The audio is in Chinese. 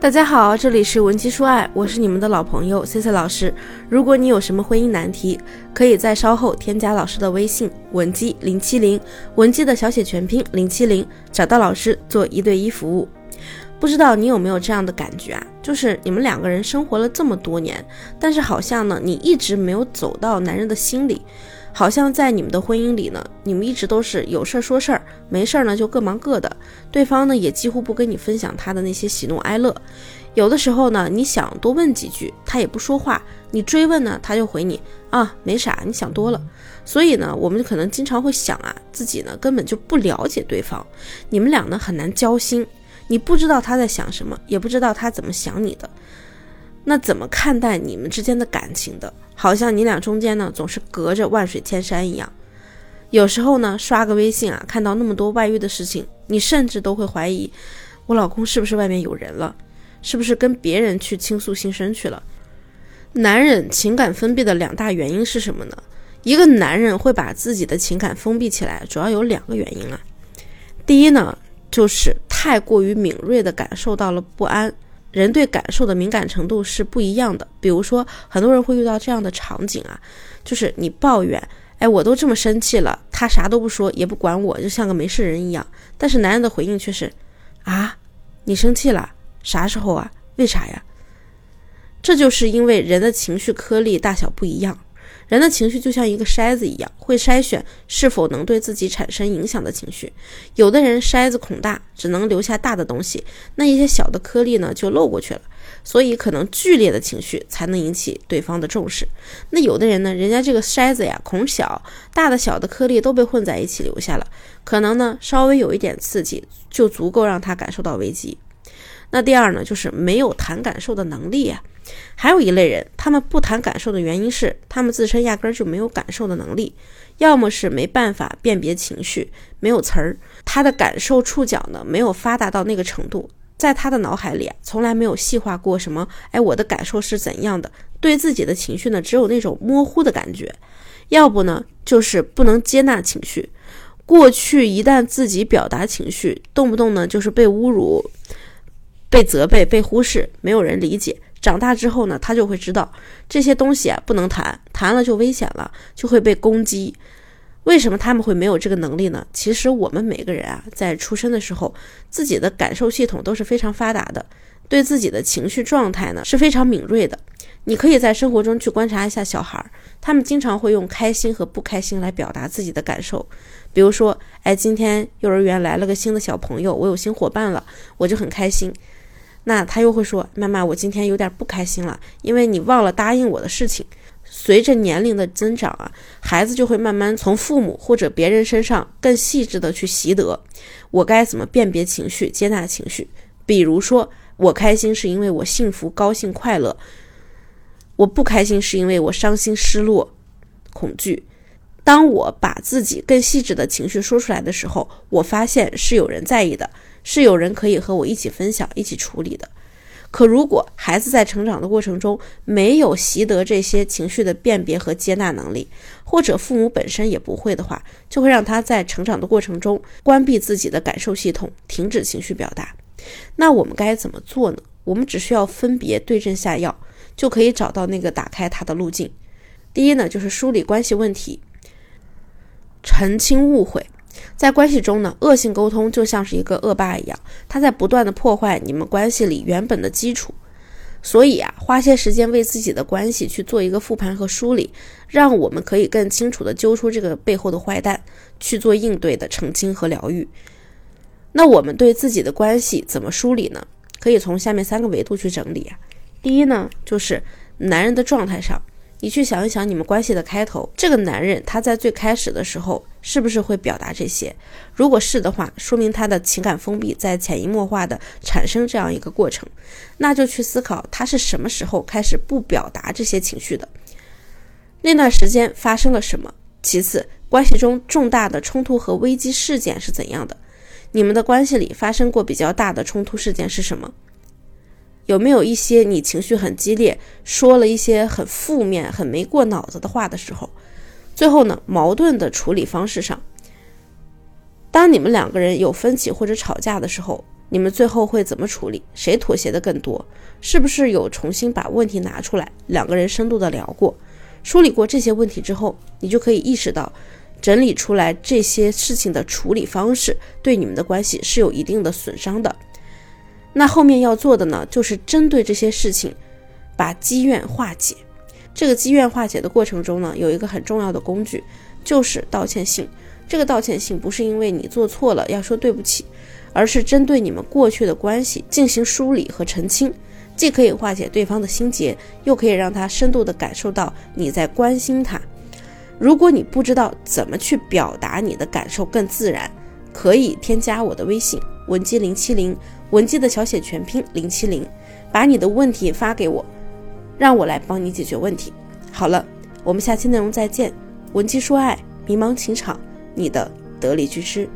大家好，这里是文姬说爱，我是你们的老朋友 C C 老师。如果你有什么婚姻难题，可以在稍后添加老师的微信文姬零七零，文姬的小写全拼零七零，找到老师做一对一服务。不知道你有没有这样的感觉啊？就是你们两个人生活了这么多年，但是好像呢，你一直没有走到男人的心里。好像在你们的婚姻里呢，你们一直都是有事儿说事儿，没事儿呢就各忙各的。对方呢也几乎不跟你分享他的那些喜怒哀乐。有的时候呢，你想多问几句，他也不说话。你追问呢，他就回你啊，没啥，你想多了。所以呢，我们可能经常会想啊，自己呢根本就不了解对方，你们俩呢很难交心。你不知道他在想什么，也不知道他怎么想你的。那怎么看待你们之间的感情的？好像你俩中间呢，总是隔着万水千山一样。有时候呢，刷个微信啊，看到那么多外遇的事情，你甚至都会怀疑，我老公是不是外面有人了，是不是跟别人去倾诉心声去了？男人情感封闭的两大原因是什么呢？一个男人会把自己的情感封闭起来，主要有两个原因啊。第一呢，就是太过于敏锐的感受到了不安。人对感受的敏感程度是不一样的。比如说，很多人会遇到这样的场景啊，就是你抱怨，哎，我都这么生气了，他啥都不说，也不管我，就像个没事人一样。但是男人的回应却是，啊，你生气了？啥时候啊？为啥呀？这就是因为人的情绪颗粒大小不一样。人的情绪就像一个筛子一样，会筛选是否能对自己产生影响的情绪。有的人筛子孔大，只能留下大的东西，那一些小的颗粒呢就漏过去了。所以可能剧烈的情绪才能引起对方的重视。那有的人呢，人家这个筛子呀孔小，大的小的颗粒都被混在一起留下了，可能呢稍微有一点刺激就足够让他感受到危机。那第二呢，就是没有谈感受的能力呀。还有一类人，他们不谈感受的原因是，他们自身压根儿就没有感受的能力，要么是没办法辨别情绪，没有词儿，他的感受触角呢没有发达到那个程度，在他的脑海里啊，从来没有细化过什么，哎，我的感受是怎样的，对自己的情绪呢，只有那种模糊的感觉，要不呢，就是不能接纳情绪，过去一旦自己表达情绪，动不动呢就是被侮辱、被责备、被忽视，没有人理解。长大之后呢，他就会知道这些东西啊不能谈，谈了就危险了，就会被攻击。为什么他们会没有这个能力呢？其实我们每个人啊，在出生的时候，自己的感受系统都是非常发达的，对自己的情绪状态呢是非常敏锐的。你可以在生活中去观察一下小孩，他们经常会用开心和不开心来表达自己的感受。比如说，哎，今天幼儿园来了个新的小朋友，我有新伙伴了，我就很开心。那他又会说：“妈妈，我今天有点不开心了，因为你忘了答应我的事情。”随着年龄的增长啊，孩子就会慢慢从父母或者别人身上更细致的去习得，我该怎么辨别情绪、接纳情绪。比如说，我开心是因为我幸福、高兴、快乐；我不开心是因为我伤心、失落、恐惧。当我把自己更细致的情绪说出来的时候，我发现是有人在意的。是有人可以和我一起分享、一起处理的。可如果孩子在成长的过程中没有习得这些情绪的辨别和接纳能力，或者父母本身也不会的话，就会让他在成长的过程中关闭自己的感受系统，停止情绪表达。那我们该怎么做呢？我们只需要分别对症下药，就可以找到那个打开他的路径。第一呢，就是梳理关系问题，澄清误会。在关系中呢，恶性沟通就像是一个恶霸一样，它在不断的破坏你们关系里原本的基础。所以啊，花些时间为自己的关系去做一个复盘和梳理，让我们可以更清楚的揪出这个背后的坏蛋，去做应对的澄清和疗愈。那我们对自己的关系怎么梳理呢？可以从下面三个维度去整理啊。第一呢，就是男人的状态上。你去想一想，你们关系的开头，这个男人他在最开始的时候是不是会表达这些？如果是的话，说明他的情感封闭在潜移默化的产生这样一个过程。那就去思考他是什么时候开始不表达这些情绪的，那段时间发生了什么？其次，关系中重大的冲突和危机事件是怎样的？你们的关系里发生过比较大的冲突事件是什么？有没有一些你情绪很激烈，说了一些很负面、很没过脑子的话的时候？最后呢，矛盾的处理方式上，当你们两个人有分歧或者吵架的时候，你们最后会怎么处理？谁妥协的更多？是不是有重新把问题拿出来，两个人深度的聊过，梳理过这些问题之后，你就可以意识到，整理出来这些事情的处理方式对你们的关系是有一定的损伤的。那后面要做的呢，就是针对这些事情，把积怨化解。这个积怨化解的过程中呢，有一个很重要的工具，就是道歉信。这个道歉信不是因为你做错了要说对不起，而是针对你们过去的关系进行梳理和澄清，既可以化解对方的心结，又可以让他深度的感受到你在关心他。如果你不知道怎么去表达你的感受更自然，可以添加我的微信文姬零七零，文姬的小写全拼零七零，把你的问题发给我，让我来帮你解决问题。好了，我们下期内容再见。文姬说爱，迷茫情场。你的得力军师。